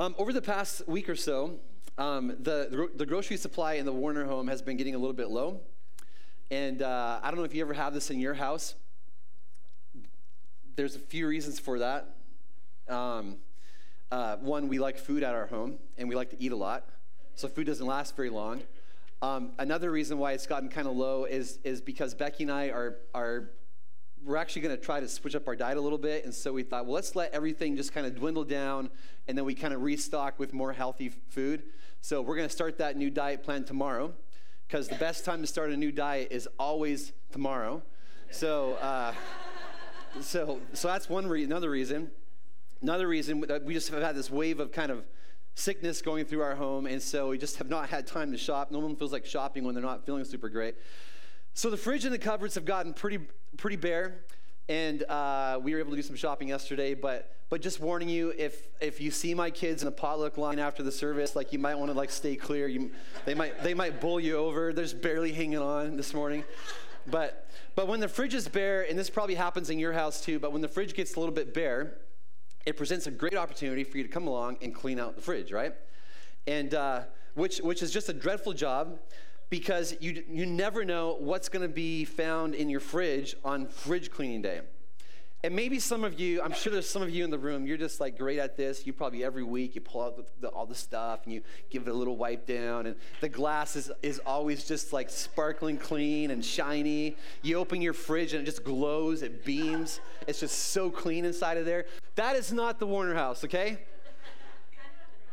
Um, over the past week or so, um, the, the grocery supply in the Warner home has been getting a little bit low. And uh, I don't know if you ever have this in your house. There's a few reasons for that. Um, uh, one, we like food at our home, and we like to eat a lot, so food doesn't last very long. Um, another reason why it's gotten kind of low is, is because Becky and I are, are we're actually going to try to switch up our diet a little bit. And so we thought, well, let's let everything just kind of dwindle down and then we kind of restock with more healthy food. So we're going to start that new diet plan tomorrow because the best time to start a new diet is always tomorrow. So, uh, so, so that's one re- another reason. Another reason that we just have had this wave of kind of sickness going through our home, and so we just have not had time to shop. No one feels like shopping when they're not feeling super great. So the fridge and the cupboards have gotten pretty pretty bare, and uh, we were able to do some shopping yesterday. But but just warning you, if if you see my kids in a potluck line after the service, like you might want to like stay clear. You, they might they might bull you over. They're just barely hanging on this morning. But but when the fridge is bare, and this probably happens in your house too. But when the fridge gets a little bit bare, it presents a great opportunity for you to come along and clean out the fridge, right? And uh, which which is just a dreadful job because you, you never know what's going to be found in your fridge on fridge cleaning day. And maybe some of you, I'm sure there's some of you in the room, you're just like great at this. You probably every week you pull out the, the, all the stuff and you give it a little wipe down, and the glass is, is always just like sparkling clean and shiny. You open your fridge and it just glows, it beams. It's just so clean inside of there. That is not the Warner house, okay?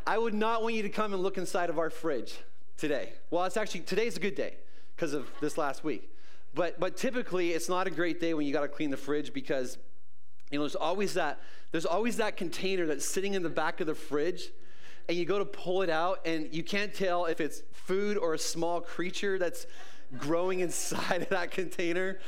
I would not want you to come and look inside of our fridge today. Well, it's actually, today's a good day because of this last week. But, but typically, it's not a great day when you got to clean the fridge because, you know, there's always that, there's always that container that's sitting in the back of the fridge and you go to pull it out and you can't tell if it's food or a small creature that's growing inside of that container.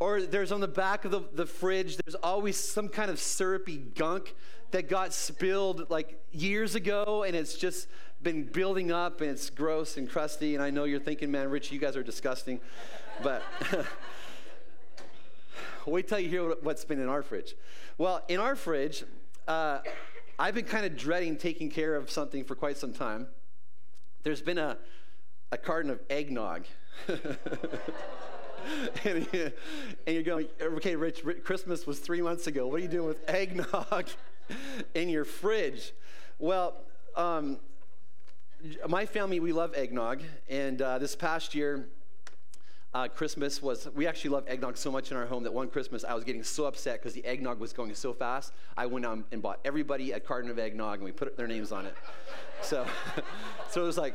Or there's on the back of the, the fridge, there's always some kind of syrupy gunk that got spilled like years ago and it's just been building up and it's gross and crusty. And I know you're thinking, man, Rich, you guys are disgusting. But wait till you hear what's been in our fridge. Well, in our fridge, uh, I've been kind of dreading taking care of something for quite some time. There's been a, a carton of eggnog. and, you're going, okay, Rich, Christmas was three months ago. What are you doing with eggnog in your fridge? Well, um, my family, we love eggnog. And uh, this past year, uh, Christmas was, we actually love eggnog so much in our home that one Christmas I was getting so upset because the eggnog was going so fast. I went out and bought everybody a carton of eggnog and we put their names on it. So, so it was like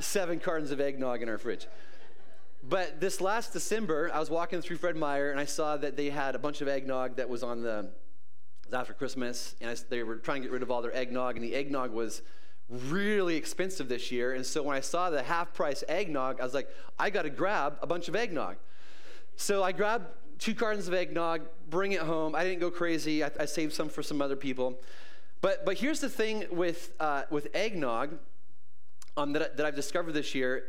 seven cartons of eggnog in our fridge. But this last December, I was walking through Fred Meyer and I saw that they had a bunch of eggnog that was on the, was after Christmas, and I, they were trying to get rid of all their eggnog, and the eggnog was really expensive this year. And so when I saw the half price eggnog, I was like, I got to grab a bunch of eggnog. So I grabbed two cartons of eggnog, bring it home. I didn't go crazy. I, I saved some for some other people. But, but here's the thing with, uh, with eggnog um, that, that I've discovered this year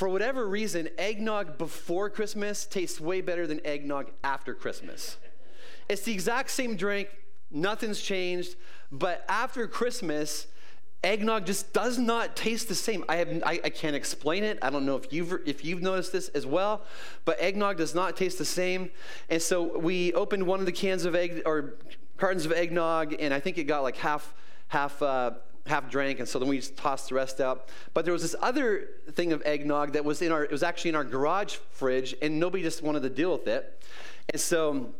for whatever reason, eggnog before Christmas tastes way better than eggnog after Christmas. It's the exact same drink, nothing's changed, but after Christmas, eggnog just does not taste the same. I, have, I, I, can't explain it. I don't know if you've, if you've noticed this as well, but eggnog does not taste the same. And so we opened one of the cans of egg or cartons of eggnog, and I think it got like half, half, uh, half drank, and so then we just tossed the rest out. But there was this other thing of eggnog that was in our, it was actually in our garage fridge, and nobody just wanted to deal with it. And so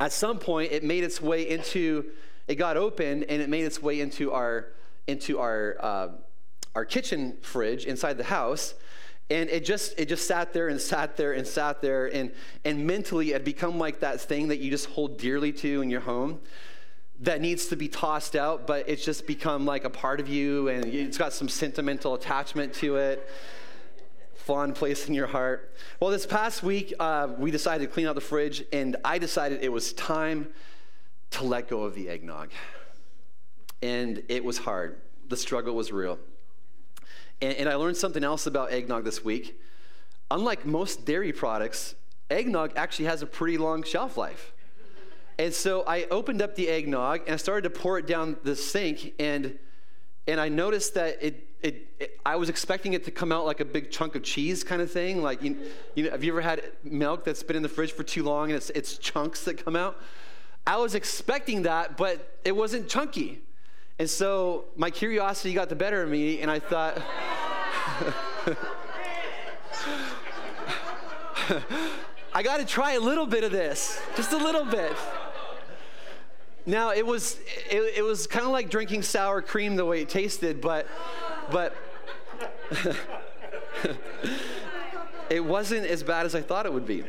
at some point, it made its way into, it got opened, and it made its way into our, into our, uh, our kitchen fridge inside the house. And it just it just sat there and sat there and sat there and and mentally it become like that thing that you just hold dearly to in your home that needs to be tossed out, but it's just become like a part of you and it's got some sentimental attachment to it, fond place in your heart. Well, this past week, uh, we decided to clean out the fridge, and I decided it was time to let go of the eggnog. And it was hard, the struggle was real. And, and I learned something else about eggnog this week. Unlike most dairy products, eggnog actually has a pretty long shelf life. And so I opened up the eggnog and I started to pour it down the sink, and and I noticed that it, it, it, I was expecting it to come out like a big chunk of cheese kind of thing. Like, you, you know, have you ever had milk that's been in the fridge for too long and it's, it's chunks that come out? I was expecting that, but it wasn't chunky. And so my curiosity got the better of me, and I thought, I got to try a little bit of this, just a little bit. Now it was it, it was kind of like drinking sour cream the way it tasted, but but it wasn't as bad as I thought it would be.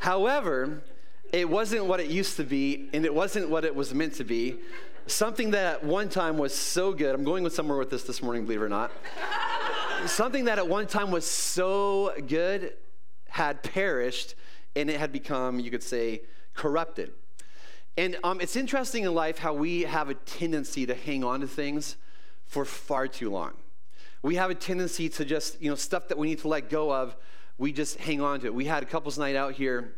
However, it wasn't what it used to be, and it wasn't what it was meant to be. Something that at one time was so good. I'm going with somewhere with this this morning, believe it or not. Something that at one time was so good had perished, and it had become, you could say, corrupted. And um, it's interesting in life how we have a tendency to hang on to things for far too long. We have a tendency to just, you know, stuff that we need to let go of, we just hang on to it. We had a couples night out here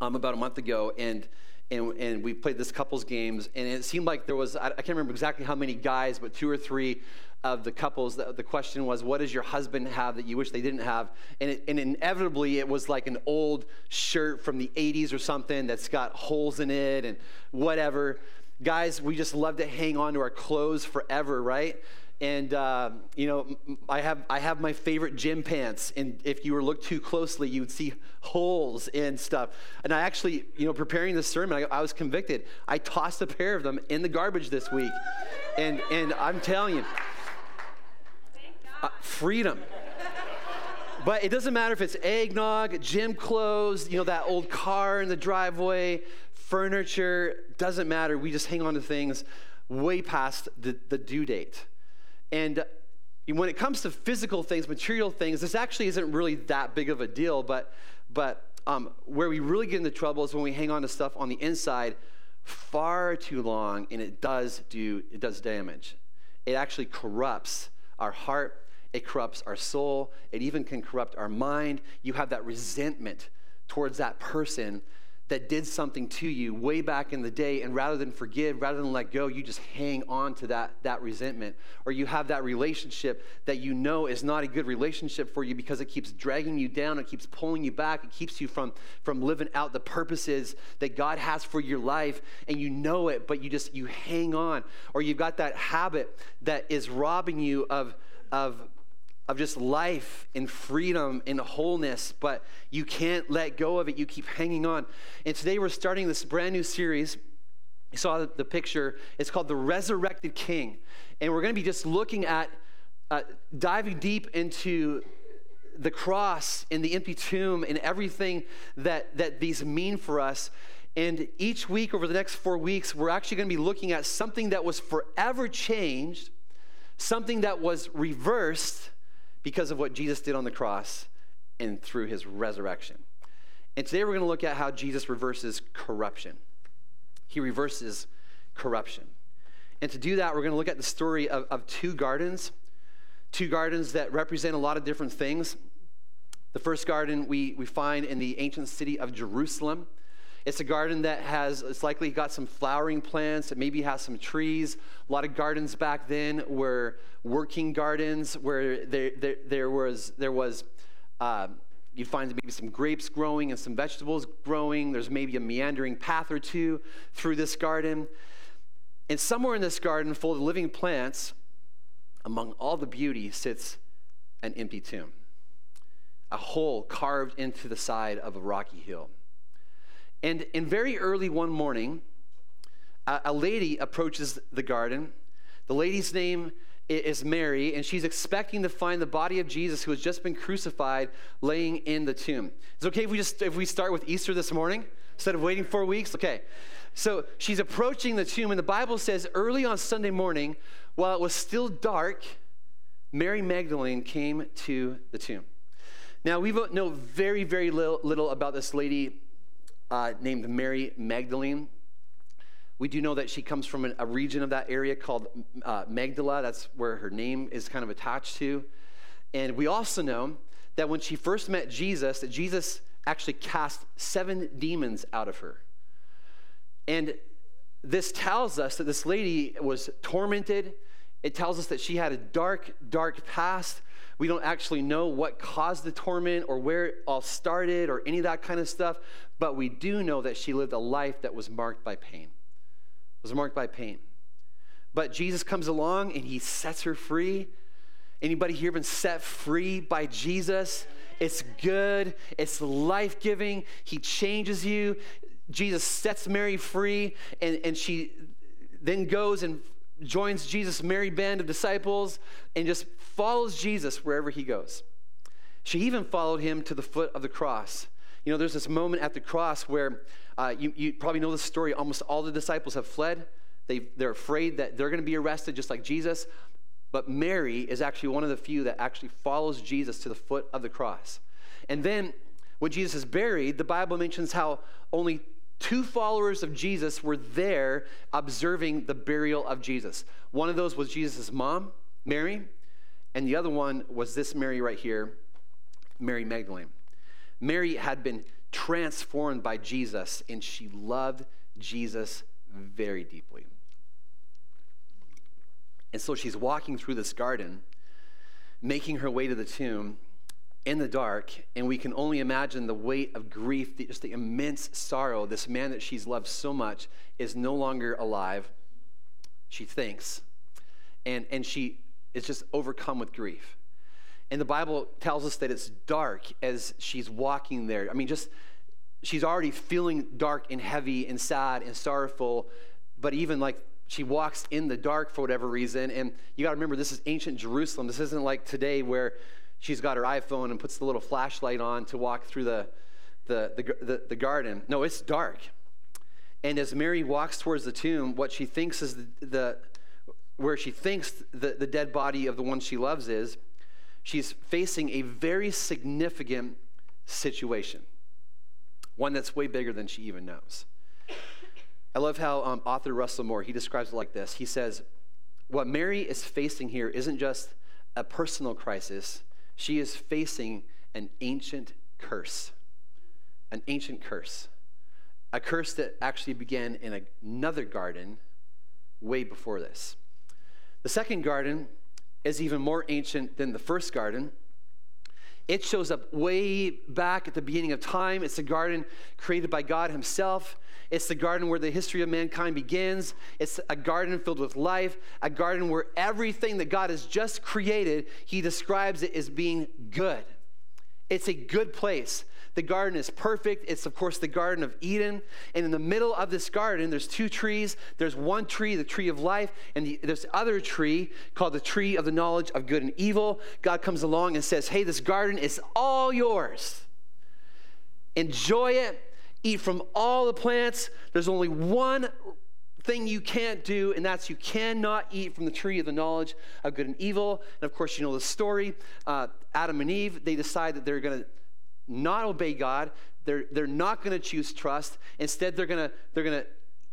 um, about a month ago, and and, and we played this couples games, and it seemed like there was, I, I can't remember exactly how many guys, but two or three of the couples, the, the, question was, what does your husband have that you wish they didn't have? And, it, and inevitably, it was like an old shirt from the 80s or something that's got holes in it and whatever. Guys, we just love to hang on to our clothes forever, right? And uh, you know I have I have my favorite gym pants, and if you were look too closely, you would see holes and stuff. And I actually, you know, preparing this sermon, I, I was convicted. I tossed a pair of them in the garbage this week, and and I'm telling you, uh, freedom. But it doesn't matter if it's eggnog, gym clothes, you know, that old car in the driveway, furniture, doesn't matter. We just hang on to things way past the, the due date. And when it comes to physical things, material things, this actually isn't really that big of a deal, but, but um, where we really get into trouble is when we hang on to stuff on the inside far too long and it does do it does damage. It actually corrupts our heart it corrupts our soul it even can corrupt our mind. You have that resentment towards that person that did something to you way back in the day, and rather than forgive, rather than let go, you just hang on to that, that resentment. Or you have that relationship that you know is not a good relationship for you because it keeps dragging you down, it keeps pulling you back, it keeps you from, from living out the purposes that God has for your life, and you know it, but you just you hang on. Or you've got that habit that is robbing you of, of of just life and freedom and wholeness, but you can't let go of it. You keep hanging on. And today we're starting this brand new series. You saw the picture. It's called The Resurrected King. And we're going to be just looking at, uh, diving deep into the cross and the empty tomb and everything that, that these mean for us. And each week over the next four weeks, we're actually going to be looking at something that was forever changed, something that was reversed because of what Jesus did on the cross and through his resurrection. And today we're going to look at how Jesus reverses corruption. He reverses corruption. And to do that, we're going to look at the story of, of two gardens, two gardens that represent a lot of different things. The first garden we, we find in the ancient city of Jerusalem. It's a garden that has, it's likely got some flowering plants, it maybe has some trees. A lot of gardens back then were working gardens where there, there, there was, there was uh, you'd find maybe some grapes growing and some vegetables growing. There's maybe a meandering path or two through this garden. And somewhere in this garden full of living plants, among all the beauty, sits an empty tomb, a hole carved into the side of a rocky hill. And, in very early one morning, a, a lady approaches the garden. The lady's name is Mary, and she's expecting to find the body of Jesus who has just been crucified laying in the tomb. It's okay if we just if we start with Easter this morning instead of waiting four weeks? Okay. So she's approaching the tomb, and the Bible says early on Sunday morning, while it was still dark, Mary Magdalene came to the tomb. Now we know very, very little, little about this lady uh, named Mary Magdalene. We do know that she comes from an, a region of that area called uh, Magdala. That's where her name is kind of attached to. And we also know that when she first met Jesus, that Jesus actually cast seven demons out of her. And this tells us that this lady was tormented. It tells us that she had a dark, dark past. We don't actually know what caused the torment or where it all started or any of that kind of stuff, but we do know that she lived a life that was marked by pain. It was marked by pain. But Jesus comes along and he sets her free. Anybody here been set free by Jesus? It's good. It's life giving. He changes you. Jesus sets Mary free, and, and she then goes and joins Jesus' merry band of disciples and just follows Jesus wherever he goes. She even followed him to the foot of the cross. You know, there's this moment at the cross where uh, you, you probably know the story. Almost all the disciples have fled. They, they're afraid that they're going to be arrested just like Jesus. But Mary is actually one of the few that actually follows Jesus to the foot of the cross. And then when Jesus is buried, the Bible mentions how only two followers of Jesus were there observing the burial of Jesus. One of those was Jesus' mom, Mary, and the other one was this Mary right here, Mary Magdalene. Mary had been transformed by Jesus and she loved Jesus very deeply. And so she's walking through this garden, making her way to the tomb in the dark, and we can only imagine the weight of grief, the, just the immense sorrow. This man that she's loved so much is no longer alive, she thinks, and, and she is just overcome with grief. And the Bible tells us that it's dark as she's walking there. I mean, just she's already feeling dark and heavy and sad and sorrowful, but even like she walks in the dark for whatever reason. And you got to remember, this is ancient Jerusalem. This isn't like today where she's got her iPhone and puts the little flashlight on to walk through the, the, the, the, the garden. No, it's dark. And as Mary walks towards the tomb, what she thinks is the, the where she thinks the, the dead body of the one she loves is, she's facing a very significant situation, one that's way bigger than she even knows. I love how um, author Russell Moore, he describes it like this. He says, what Mary is facing here isn't just a personal crisis, she is facing an ancient curse. An ancient curse. A curse that actually began in another garden way before this. The second garden is even more ancient than the first garden. It shows up way back at the beginning of time. It's a garden created by God Himself. It's the garden where the history of mankind begins. It's a garden filled with life, a garden where everything that God has just created, He describes it as being good. It's a good place. The garden is perfect. It's, of course, the Garden of Eden. And in the middle of this garden, there's two trees. There's one tree, the tree of life, and the, there's other tree called the tree of the knowledge of good and evil. God comes along and says, Hey, this garden is all yours. Enjoy it eat from all the plants. There's only one thing you can't do, and that's you cannot eat from the tree of the knowledge of good and evil. And of course, you know the story. Uh, Adam and Eve, they decide that they're going to not obey God. They're, they're not going to choose trust. Instead, they're going to they're going to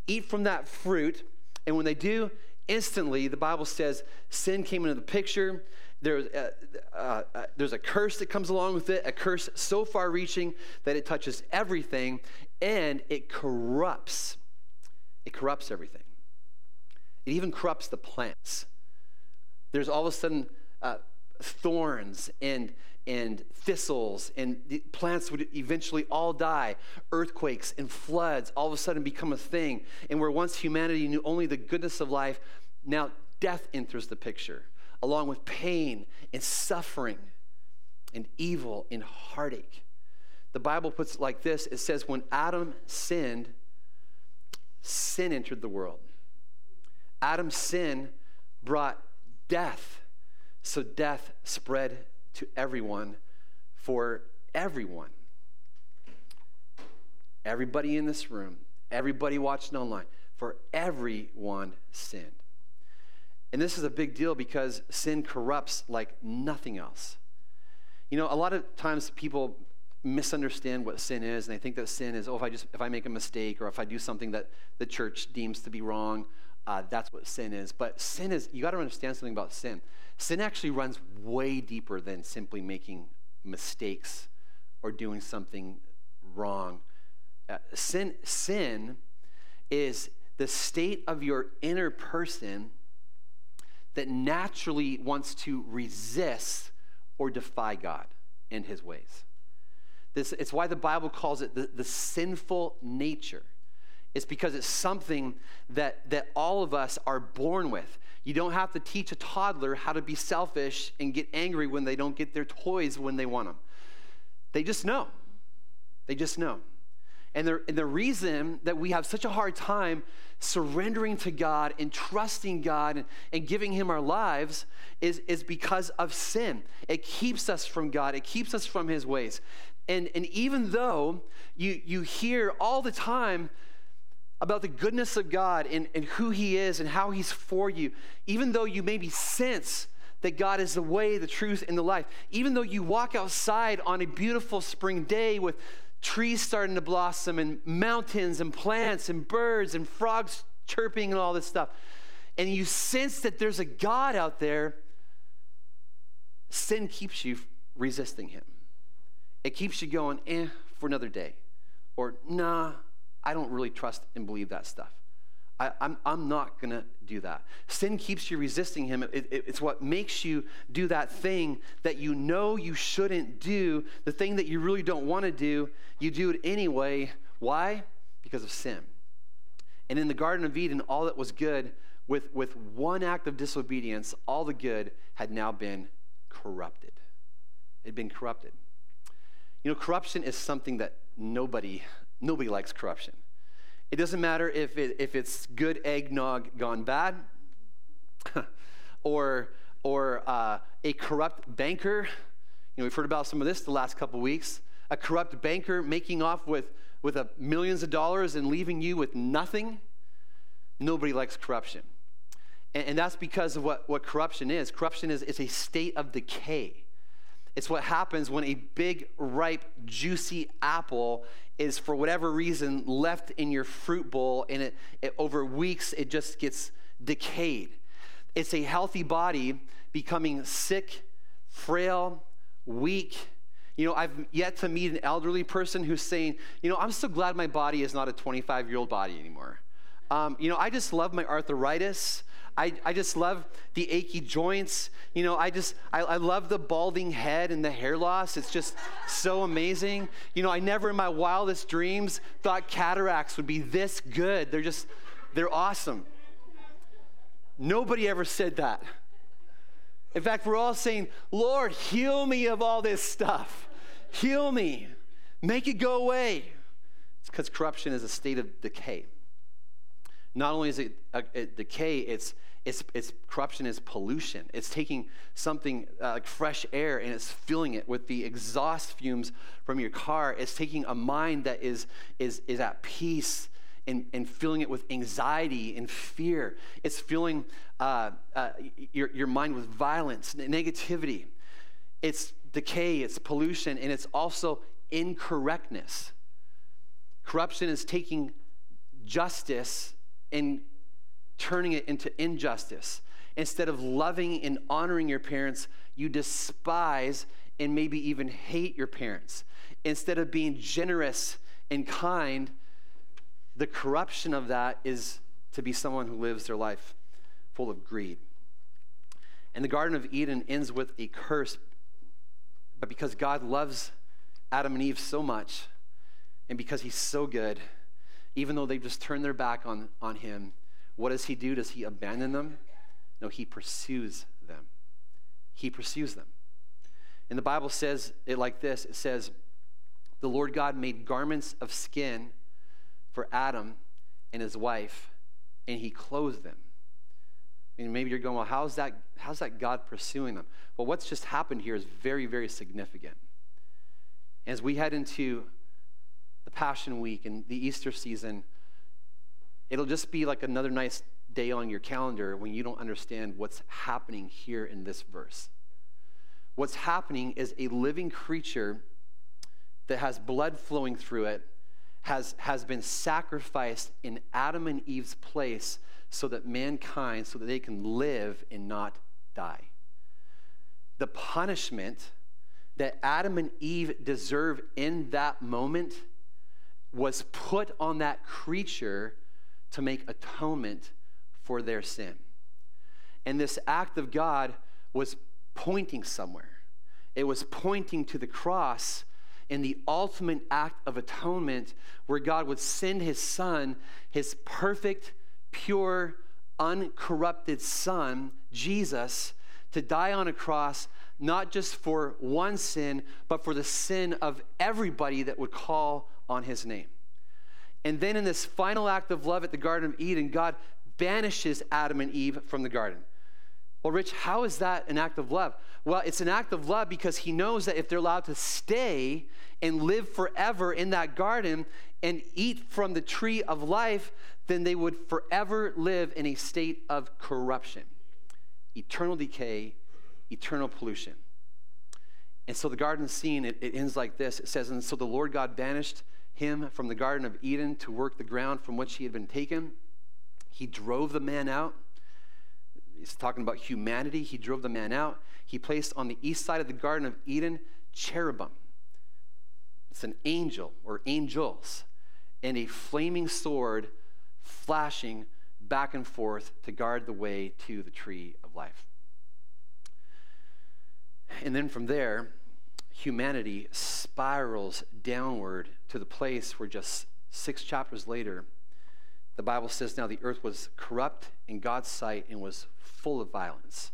eat from that fruit. And when they do, instantly, the Bible says sin came into the picture. There's a, uh, uh, there's a curse that comes along with it, a curse so far reaching that it touches everything and it corrupts. It corrupts everything. It even corrupts the plants. There's all of a sudden uh, thorns and, and thistles, and the plants would eventually all die. Earthquakes and floods all of a sudden become a thing. And where once humanity knew only the goodness of life, now death enters the picture along with pain and suffering and evil and heartache. The Bible puts it like this it says, When Adam sinned, sin entered the world. Adam's sin brought death. So death spread to everyone for everyone. Everybody in this room, everybody watching online, for everyone sinned. And this is a big deal because sin corrupts like nothing else. You know, a lot of times people misunderstand what sin is and they think that sin is, oh, if I just if I make a mistake or if I do something that the church deems to be wrong, uh, that's what sin is. But sin is, you got to understand something about sin. Sin actually runs way deeper than simply making mistakes or doing something wrong. Uh, sin, sin is the state of your inner person that naturally wants to resist or defy God and his ways. This, it's why the Bible calls it the, the sinful nature. It's because it's something that, that all of us are born with. You don't have to teach a toddler how to be selfish and get angry when they don't get their toys when they want them. They just know. They just know. And the, and the reason that we have such a hard time surrendering to God and trusting God and, giving Him our lives is, is because of sin. It keeps us from God, it keeps us from His ways. And, and even though you, you hear all the time about the goodness of God and, and who He is and how He's for you, even though you maybe sense that God is the way, the truth, and the life, even though you walk outside on a beautiful spring day with trees starting to blossom and mountains and plants and birds and frogs chirping and all this stuff, and you sense that there's a God out there, sin keeps you resisting Him. It keeps you going, eh, for another day. Or, nah, I don't really trust and believe that stuff. I, am I'm, I'm not going to do that. Sin keeps you resisting Him. It, it, it's what makes you do that thing that you know you shouldn't do, the thing that you really don't want to do. You do it anyway. Why? Because of sin. And in the Garden of Eden, all that was good, with, with one act of disobedience, all the good had now been corrupted. It had been corrupted. You know, corruption is something that nobody Nobody likes corruption. It doesn't matter if, it, if it's good eggnog gone bad or, or uh, a corrupt banker. You know, we've heard about some of this the last couple weeks. A corrupt banker making off with, with a millions of dollars and leaving you with nothing. Nobody likes corruption. And, and that's because of what, what corruption is. Corruption is, is a state of decay. It's what happens when a big, ripe, juicy apple is, for whatever reason, left in your fruit bowl and it, it over weeks it just gets decayed. It's a healthy body becoming sick, frail, weak. You know, I've yet to meet an elderly person who's saying, you know, I'm so glad my body is not a 25 year old body anymore. Um, you know, I just love my arthritis. I, I just love the achy joints. You know, I just, I, I love the balding head and the hair loss. It's just so amazing. You know, I never in my wildest dreams thought cataracts would be this good. They're just, they're awesome. Nobody ever said that. In fact, we're all saying, Lord, heal me of all this stuff. Heal me. Make it go away. It's because corruption is a state of decay. Not only is it uh, a, a decay, it's it's, it's corruption is pollution. It's taking something uh, like fresh air and it's filling it with the exhaust fumes from your car. It's taking a mind that is, is, is at peace and, and filling it with anxiety and fear. It's filling uh, uh, your, your mind with violence, negativity. It's decay, it's pollution, and it's also incorrectness. Corruption is taking justice and turning it into injustice. Instead of loving and honoring your parents, you despise and maybe even hate your parents. Instead of being generous and kind, the corruption of that is to be someone who lives their life full of greed. And the Garden of Eden ends with a curse, but because God loves Adam and Eve so much, and because He's so good, even though they've just turned their back on, on Him, what does he do? Does he abandon them? No, he pursues them. He pursues them. And the Bible says it like this it says, The Lord God made garments of skin for Adam and his wife, and he clothed them. And maybe you're going, well, how's that, how's that God pursuing them? Well, what's just happened here is very, very significant. As we head into the Passion Week and the Easter season, It'll just be like another nice day on your calendar when you don't understand what's happening here in this verse. What's happening is a living creature that has blood flowing through it has, has been sacrificed in Adam and Eve's place so that mankind, so that they can live and not die. The punishment that Adam and Eve deserve in that moment was put on that creature to make atonement for their sin. And this act of God was pointing somewhere. It was pointing to the cross in the ultimate act of atonement where God would send his son, his perfect, pure, uncorrupted son, Jesus, to die on a cross, not just for one sin, but for the sin of everybody that would call on his name. And then in this final act of love at the Garden of Eden, God banishes Adam and Eve from the garden. Well, Rich, how is that an act of love? Well, it's an act of love because he knows that if they're allowed to stay and live forever in that garden and eat from the tree of life, then they would forever live in a state of corruption, eternal decay, eternal pollution. And so the garden scene, it, it ends like this it says, And so the Lord God banished him from the Garden of Eden to work the ground from which he had been taken. He drove the man out. He's talking about humanity. He drove the man out. He placed on the east side of the Garden of Eden cherubim. It's an angel or angels and a flaming sword flashing back and forth to guard the way to the tree of life. And then from there, humanity spirals downward to the place where just six chapters later, the Bible says now the earth was corrupt in God's sight and was full of violence.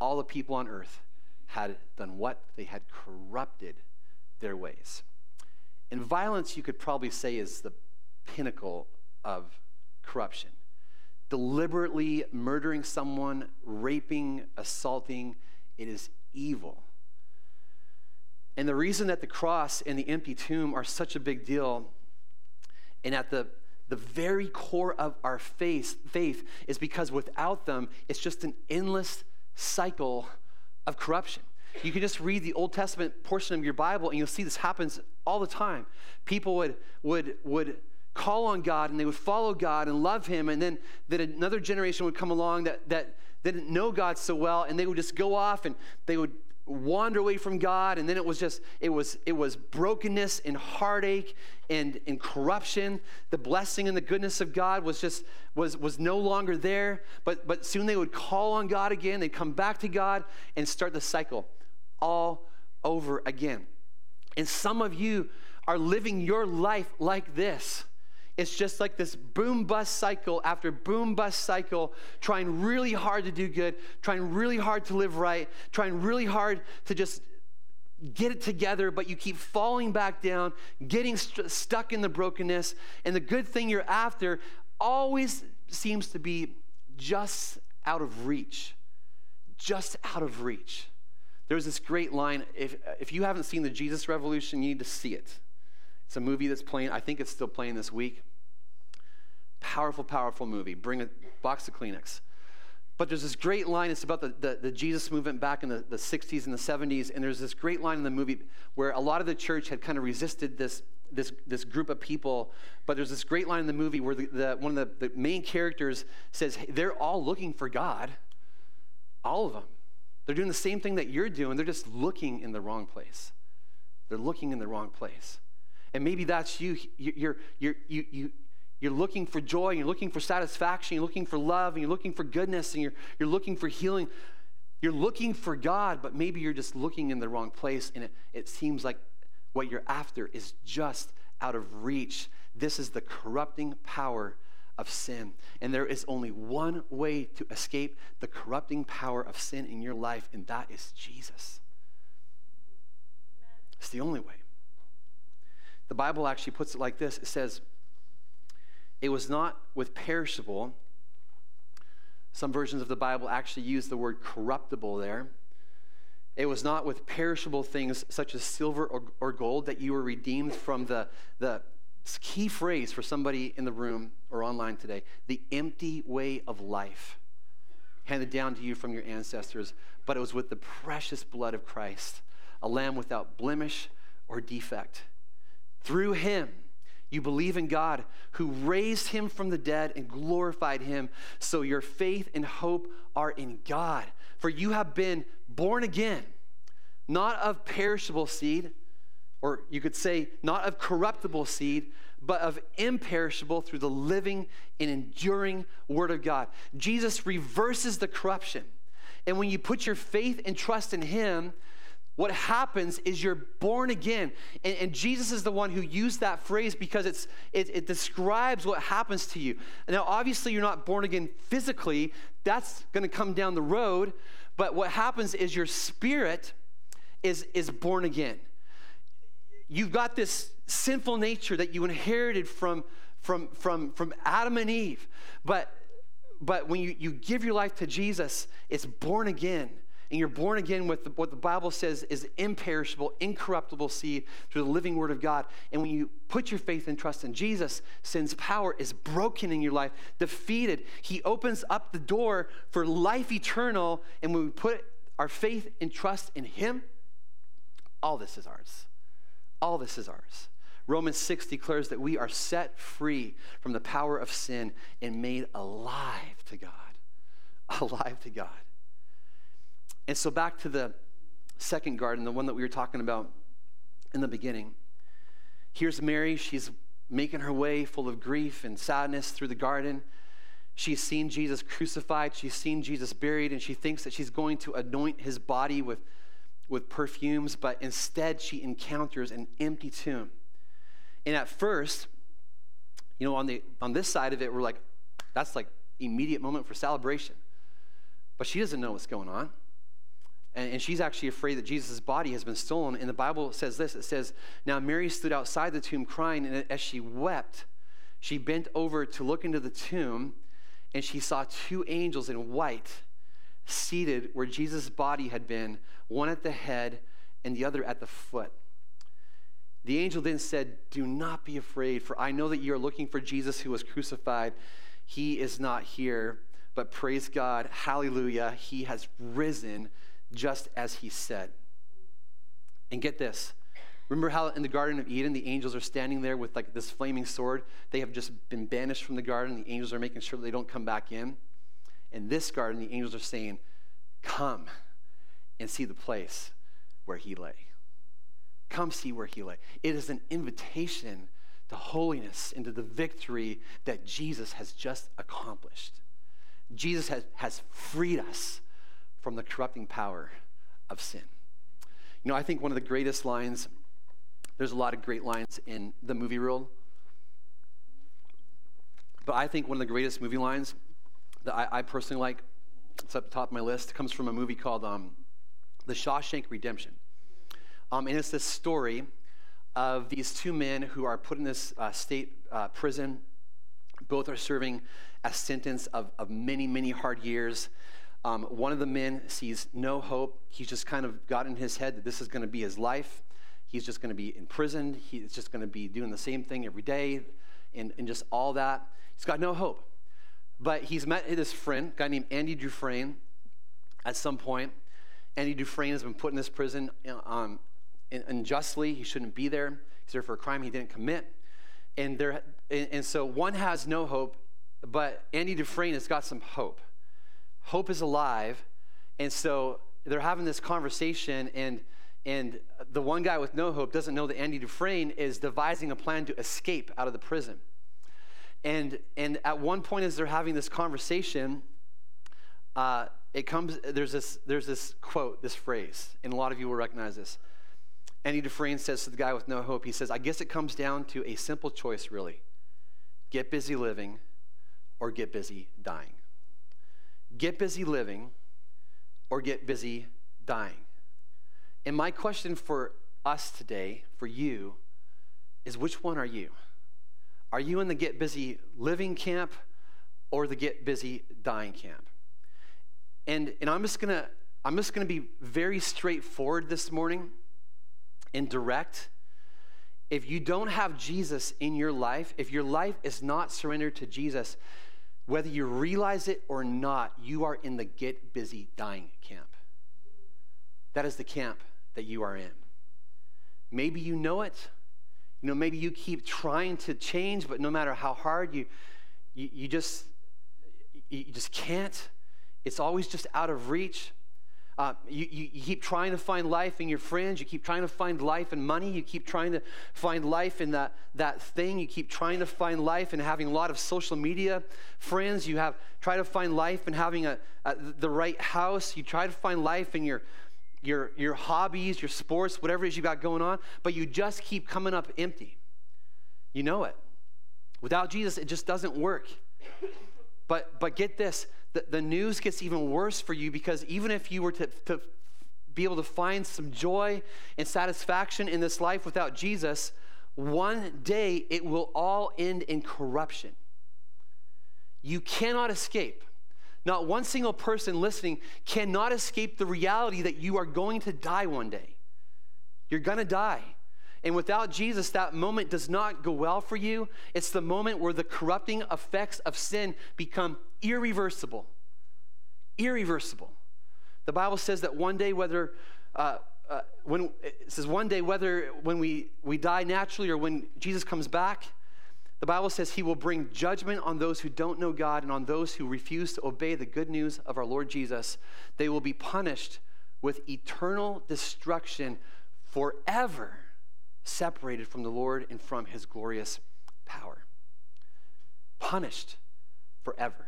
All the people on earth had done what? They had corrupted their ways. And violence, you could probably say, is the pinnacle of corruption. Deliberately murdering someone, raping, assaulting, it is evil. And the reason that the cross and the empty tomb are such a big deal, and at the, the very core of our faith, faith is because without them, it's just an endless cycle of corruption. You can just read the Old Testament portion of your Bible, and you'll see this happens all the time. People would, would, would call on God and they would follow God and love Him, and then, then another generation would come along that, that didn't know God so well, and they would just go off and they would wander away from God, and then it was just it was it was brokenness and heartache and, and corruption. The blessing and the goodness of God was just was was no longer there. But but soon they would call on God again, they'd come back to God and start the cycle all over again. And some of you are living your life like this. It's just like this boom bust cycle after boom bust cycle, trying really hard to do good, trying really hard to live right, trying really hard to just get it together, but you keep falling back down, getting st- stuck in the brokenness. And the good thing you're after always seems to be just out of reach. Just out of reach. There's this great line if, if you haven't seen the Jesus Revolution, you need to see it. It's a movie that's playing, I think it's still playing this week. Powerful, powerful movie. Bring a box of Kleenex. But there's this great line, it's about the, the, the, Jesus movement back in the, the 60s and the 70s. And there's this great line in the movie where a lot of the church had kind of resisted this, this, this group of people. But there's this great line in the movie where the, the one of the, the main characters says, hey, They're all looking for God. All of them. They're doing the same thing that you're doing, they're just looking in the wrong place. They're looking in the wrong place. And maybe that's you. You're, you're, you, you, you're looking for joy, you're looking for satisfaction, you're looking for love, and you're looking for goodness, and you're, you're looking for healing. You're looking for God, but maybe you're just looking in the wrong place, and it, it seems like what you're after is just out of reach. This is the corrupting power of sin. And there is only one way to escape the corrupting power of sin in your life, and that is Jesus. It's the only way. The Bible actually puts it like this it says, It was not with perishable. Some versions of the Bible actually use the word corruptible there. It was not with perishable things such as silver or, or gold that you were redeemed from the, the key phrase for somebody in the room or online today the empty way of life handed down to you from your ancestors, but it was with the precious blood of Christ, a lamb without blemish or defect. Through him, you believe in God who raised him from the dead and glorified him. So your faith and hope are in God. For you have been born again, not of perishable seed, or you could say, not of corruptible seed, but of imperishable through the living and enduring Word of God. Jesus reverses the corruption. And when you put your faith and trust in Him, what happens is you're born again. And, and, Jesus is the one who used that phrase because it's, it, it describes what happens to you. Now, obviously, you're not born again physically, that's going to come down the road. But what happens is your spirit is, is born again. You've got this sinful nature that you inherited from, from, from, from Adam and Eve. But, but when you, you give your life to Jesus, it's born again and you're born again with the, what the Bible says is imperishable, incorruptible seed through the living Word of God. And when you put your faith and trust in Jesus, sin's power is broken in your life, defeated. He opens up the door for life eternal. And when we put our faith and trust in Him, all this is ours. All this is ours. Romans 6 declares that we are set free from the power of sin and made alive to God. Alive to God. And so, back to the second garden, the one that we were talking about in the beginning. Here's Mary. She's making her way full of grief and sadness through the garden. She's seen Jesus crucified, she's seen Jesus buried, and she thinks that she's going to anoint his body with, with perfumes, but instead she encounters an empty tomb. And at first, you know, on, the, on this side of it, we're like, that's like immediate moment for celebration. But she doesn't know what's going on. And, she's actually afraid that Jesus' body has been stolen. And the Bible says this it says, Now Mary stood outside the tomb crying, and as she wept, she bent over to look into the tomb, and she saw two angels in white seated where Jesus' body had been, one at the head and the other at the foot. The angel then said, Do not be afraid, for I know that you are looking for Jesus who was crucified. He is not here, but praise God, hallelujah, he has risen just as he said. And get this. Remember how in the Garden of Eden, the angels are standing there with like this flaming sword? They have just been banished from the garden. The angels are making sure they don't come back in. In this garden, the angels are saying, Come and see the place where he lay. Come see where he lay. It is an invitation to holiness and to the victory that Jesus has just accomplished. Jesus has, has freed us from the corrupting power of sin. You know, I think one of the greatest lines, there's a lot of great lines in the movie world, but I think one of the greatest movie lines that I, I personally like, it's up top of my list, comes from a movie called um, The Shawshank Redemption. Um, and it's this story of these two men who are put in this uh, state uh, prison. Both are serving a sentence of, of many, many hard years. Um, one of the men sees no hope. He's just kind of got in his head that this is going to be his life. He's just going to be imprisoned. He's just going to be doing the same thing every day and, and just all that. He's got no hope. But he's met his friend, guy named Andy Dufresne, at some point. Andy Dufresne has been put in this prison um, unjustly. He shouldn't be there. He's there for a crime he didn't commit. And, there, and, and so one has no hope, but Andy Dufresne has got some hope hope is alive. And so they're having this conversation, and, and the one guy with no hope doesn't know that Andy Dufresne is devising a plan to escape out of the prison. And, and at one point, as they're having this conversation, uh, it comes, there's this, there's this quote, this phrase, and a lot of you will recognize this. Andy Dufresne says to the guy with no hope, he says, I guess it comes down to a simple choice, really get busy living or get busy dying get busy living or get busy dying. And my question for us today, for you, is which one are you? Are you in the get busy living camp or the get busy dying camp? And, and I'm just gonna I'm just gonna be very straightforward this morning and direct. If you don't have Jesus in your life, if your life is not surrendered to Jesus, whether you realize it or not, you are in the get busy dying camp. That is the camp that you are in. Maybe you know it. You know, maybe you keep trying to change, but no matter how hard you, you, you just you just can't. It's always just out of reach. Uh, you, you, you, keep trying to find life in your friends. You keep trying to find life in money. You keep trying to find life in that, that thing. You keep trying to find life in having a lot of social media friends. You have try to find life in having a, a the right house. You try to find life in your, your, your hobbies, your sports, whatever it is you got going on, but you just keep coming up empty. You know it. Without Jesus, it just doesn't work. But, but get this the, the news gets even worse for you because even if you were to, to be able to find some joy and satisfaction in this life without Jesus, one day it will all end in corruption. You cannot escape. Not one single person listening cannot escape the reality that you are going to die one day. You're going to die. And without Jesus, that moment does not go well for you. It's the moment where the corrupting effects of sin become irreversible. Irreversible. The Bible says that one day, whether uh, uh, when it says one day, whether when we, we die naturally or when Jesus comes back, the Bible says he will bring judgment on those who don't know God and on those who refuse to obey the good news of our Lord Jesus. They will be punished with eternal destruction forever separated from the Lord and from his glorious power. Punished forever.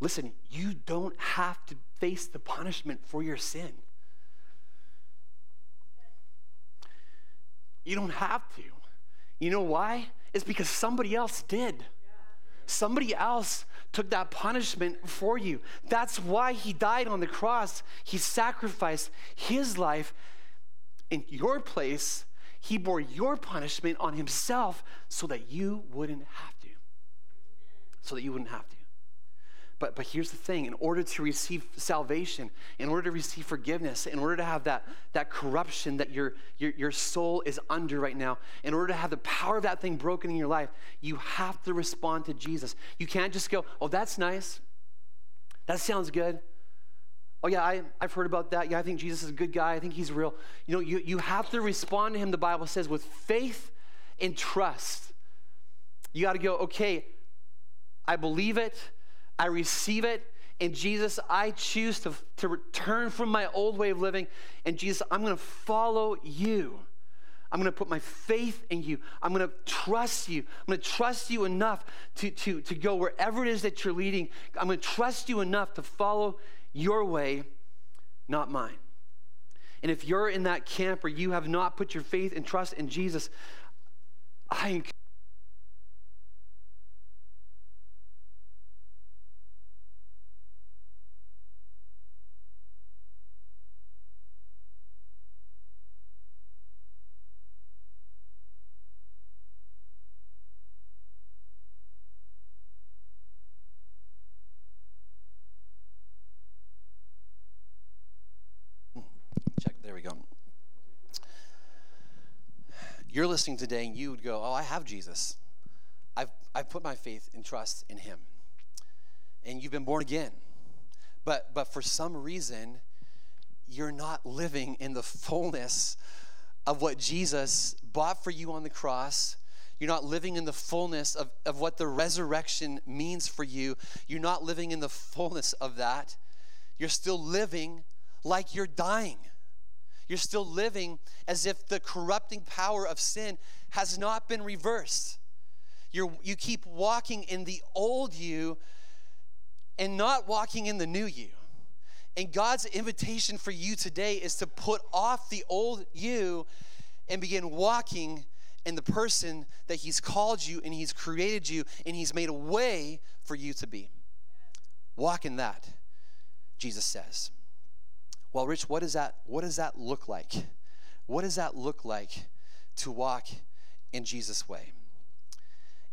Listen, you don't have to face the punishment for your sin. You don't have to. You know why? It's because somebody else did. Somebody else took that punishment for you. That's why he died on the cross. He sacrificed his life in your place he bore your punishment on himself so that you wouldn't have to. So that you wouldn't have to. But, but here's the thing in order to receive salvation, in order to receive forgiveness, in order to have that, that corruption that your, your, your soul is under right now, in order to have the power of that thing broken in your life, you have to respond to Jesus. You can't just go, oh, that's nice. That sounds good. Oh, yeah, I, I've heard about that. Yeah, I think Jesus is a good guy. I think he's real. You know, you, you have to respond to him, the Bible says, with faith and trust. You got to go, okay, I believe it, I receive it, and Jesus, I choose to, to return from my old way of living. And Jesus, I'm going to follow you. I'm going to put my faith in you. I'm going to trust you. I'm going to trust you enough to, to, to go wherever it is that you're leading. I'm going to trust you enough to follow your way, not mine. And if you're in that camp where you have not put your faith and trust in Jesus, I you're listening today and you would go, Oh, I have Jesus. I've, I've put my faith and trust in him. And you've been born again. But, but for some reason, you're not living in the fullness of what Jesus bought for you on the cross. You're not living in the fullness of, of what the resurrection means for you. You're not living in the fullness of that. You're still living like you're dying. You're still living as if the corrupting power of sin has not been reversed. you you keep walking in the old you and not walking in the new you. And God's invitation for you today is to put off the old you and begin walking in the person that He's called you and He's created you and He's made a way for you to be. Walk in that, Jesus says. Well, Rich, what does that what does that look like? What does that look like to walk in Jesus' way?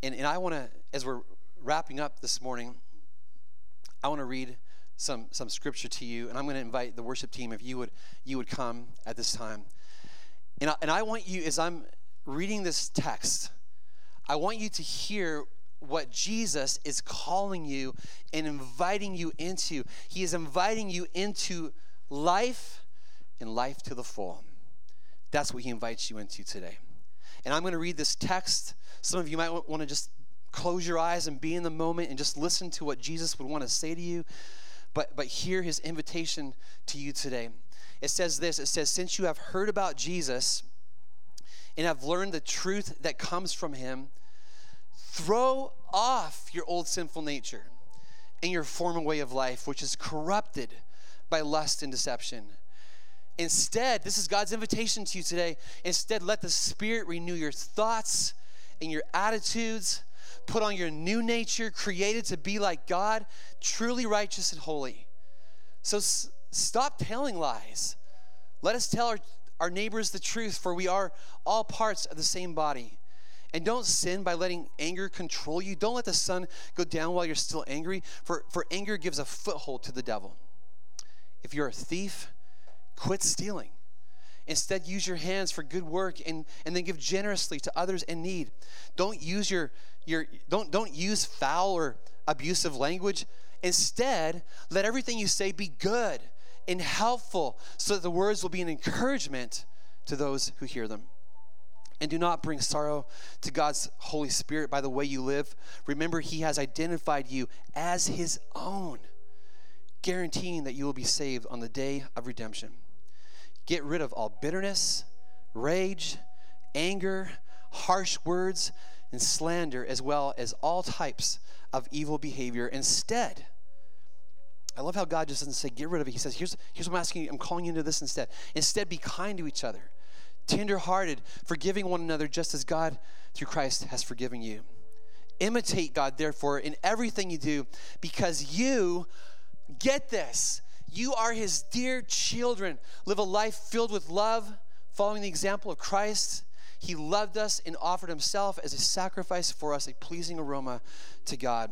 And, and I want to, as we're wrapping up this morning, I want to read some some scripture to you, and I'm going to invite the worship team if you would you would come at this time. And I, and I want you, as I'm reading this text, I want you to hear what Jesus is calling you and inviting you into. He is inviting you into life and life to the full. That's what he invites you into today. And I'm going to read this text. Some of you might want to just close your eyes and be in the moment and just listen to what Jesus would want to say to you. But, but hear his invitation to you today. It says this it says, Since you have heard about Jesus and have learned the truth that comes from him, throw off your old sinful nature and your former way of life, which is corrupted by lust and deception. Instead, this is God's invitation to you today. Instead, let the Spirit renew your thoughts and your attitudes. Put on your new nature, created to be like God, truly righteous and holy. So s- stop telling lies. Let us tell our, our neighbors the truth, for we are all parts of the same body. And don't sin by letting anger control you. Don't let the sun go down while you're still angry, for, for anger gives a foothold to the devil. If you're a thief, quit stealing. Instead, use your hands for good work and, and then give generously to others in need. Don't use your, your don't, don't use foul or abusive language. Instead, let everything you say be good and helpful so that the words will be an encouragement to those who hear them. And do not bring sorrow to God's Holy Spirit by the way you live. Remember, He has identified you as His own, guaranteeing that you will be saved on the day of redemption. Get rid of all bitterness, rage, anger, harsh words, and slander, as well as all types of evil behavior. Instead, I love how God just doesn't say, get rid of it. He says, here's, here's what I'm asking you. I'm calling you into this instead. Instead, be kind to each other, tenderhearted, forgiving one another, just as God, through Christ, has forgiven you. Imitate God, therefore, in everything you do, because you get this. You are his dear children. Live a life filled with love, following the example of Christ. He loved us and offered himself as a sacrifice for us, a pleasing aroma to God.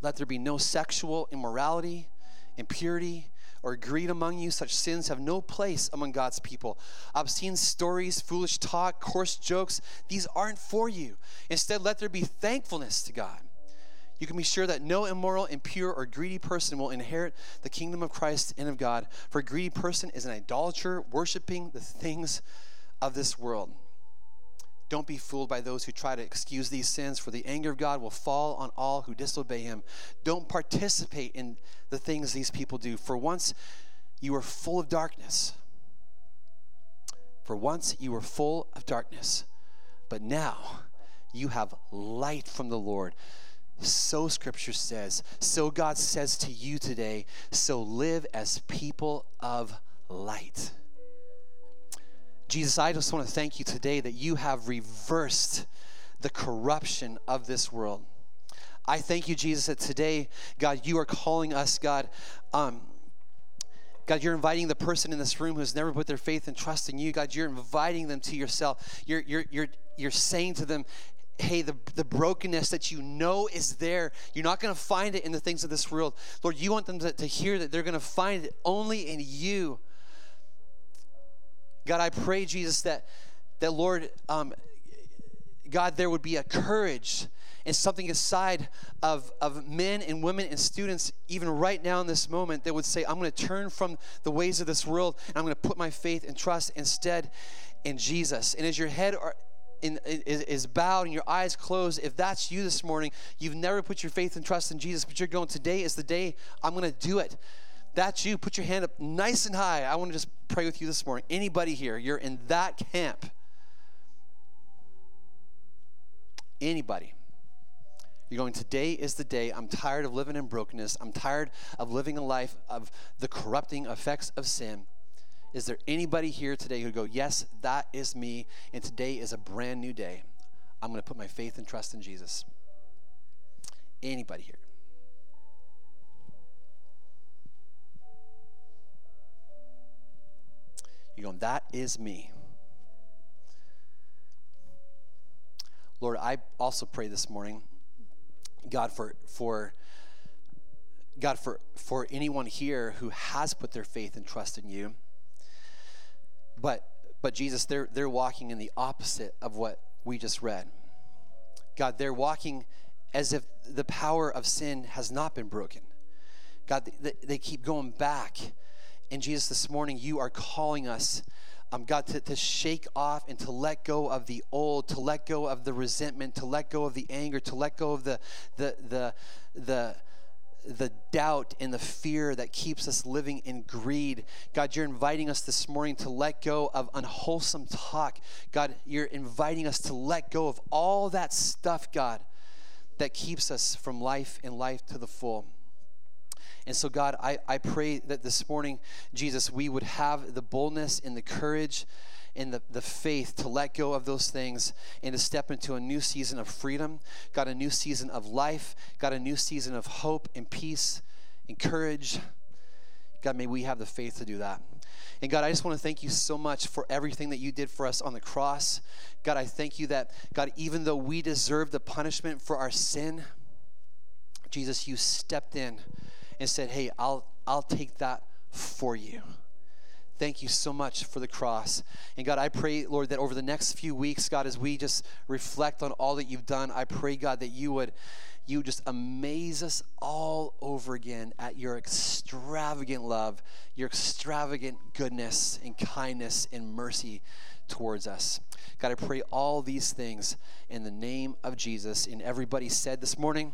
Let there be no sexual immorality, impurity, or greed among you. Such sins have no place among God's people. Obscene stories, foolish talk, coarse jokes, these aren't for you. Instead, let there be thankfulness to God. You can be sure that no immoral, impure, or greedy person will inherit the kingdom of Christ and of God. For a greedy person is an idolater, worshiping the things of this world. Don't be fooled by those who try to excuse these sins, for the anger of God will fall on all who disobey him. Don't participate in the things these people do, for once you were full of darkness. For once you were full of darkness, but now you have light from the Lord. So scripture says, so God says to you today, so live as people of light. Jesus, I just want to thank you today that you have reversed the corruption of this world. I thank you, Jesus, that today, God, you are calling us, God. Um, God, you're inviting the person in this room who's never put their faith and trust in you. God, you're inviting them to yourself. You're, you're, you're, you're saying to them, hey, the, the brokenness that you know is there, you're not going to find it in the things of this world. Lord, you want them to, to hear that they're going to find it only in you. God, I pray, Jesus, that, that Lord, um, God, there would be a courage and something aside of, of men and women and students, even right now in this moment, that would say, I'm going to turn from the ways of this world and I'm going to put my faith and trust instead in Jesus. And as your head are, in, is, is bowed and your eyes closed, if that's you this morning, you've never put your faith and trust in Jesus, but you're going, today is the day I'm going to do it that's you, put your hand up nice and high. I want to just pray with you this morning. Anybody here, you're in that camp. Anybody. You're going, today is the day. I'm tired of living in brokenness. I'm tired of living a life of the corrupting effects of sin. Is there anybody here today who go, Yes, that is me, and today is a brand new day? I'm going to put my faith and trust in Jesus. Anybody here? You're going, that is me. Lord, I also pray this morning, God, for for God, for for anyone here who has put their faith and trust in you, but but Jesus, they're they're walking in the opposite of what we just read. God, they're walking as if the power of sin has not been broken. God, they, they keep going back and Jesus, this morning, you are calling us, um, God, to, to shake off and to let go of the old, to let go of the resentment, to let go of the anger, to let go of the, the, the, the, the doubt and the fear that keeps us living in greed. God, you're inviting us this morning to let go of unwholesome talk. God, you're inviting us to let go of all that stuff, God, that keeps us from life and life to the full. And so, God, I, I pray that this morning, Jesus, we would have the boldness and the courage and the, the faith to let go of those things and to step into a new season of freedom, got a new season of life, got a new season of hope and peace and courage. God, may we have the faith to do that. And God, I just want to thank you so much for everything that you did for us on the cross. God, I thank you that, God, even though we deserve the punishment for our sin, Jesus, you stepped in and said, Hey, I'll, I'll take that for you. Thank you so much for the cross. And God, I pray, Lord, that over the next few weeks, God, as we just reflect on all that you've done, I pray, God, that you would you just amaze us all over again at your extravagant love, your extravagant goodness and kindness and mercy towards us. God, I pray all these things in the name of Jesus. And everybody said this morning,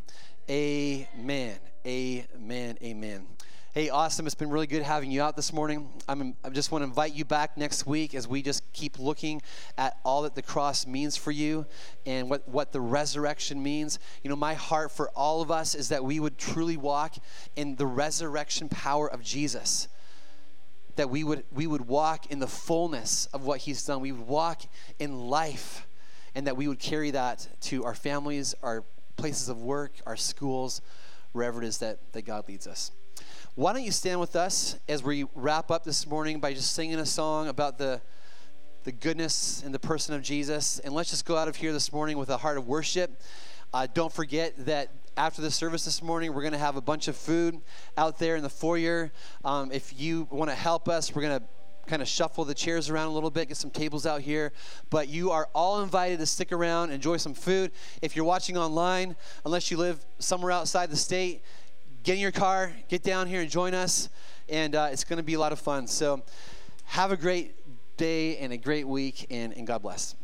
Amen. Amen. Amen. Hey, awesome. It's been really good having you out this morning. I'm, I just want to invite you back next week as we just keep looking at all that the cross means for you and what, what the resurrection means. You know, my heart for all of us is that we would truly walk in the resurrection power of Jesus. That we would, we would walk in the fullness of what he's done. We would walk in life and that we would carry that to our families, our places of work, our schools, wherever it is that, that God leads us. Why don't you stand with us as we wrap up this morning by just singing a song about the, the goodness and the person of Jesus? And let's just go out of here this morning with a heart of worship. Uh, don't forget that after the service this morning, we're going to have a bunch of food out there in the foyer. Um, if you want to help us, we're going to kind of shuffle the chairs around a little bit, get some tables out here. But you are all invited to stick around, enjoy some food. If you're watching online, unless you live somewhere outside the state, get in your car, get down here and join us. And uh, it's going to be a lot of fun. So have a great day and a great week, and, and God bless.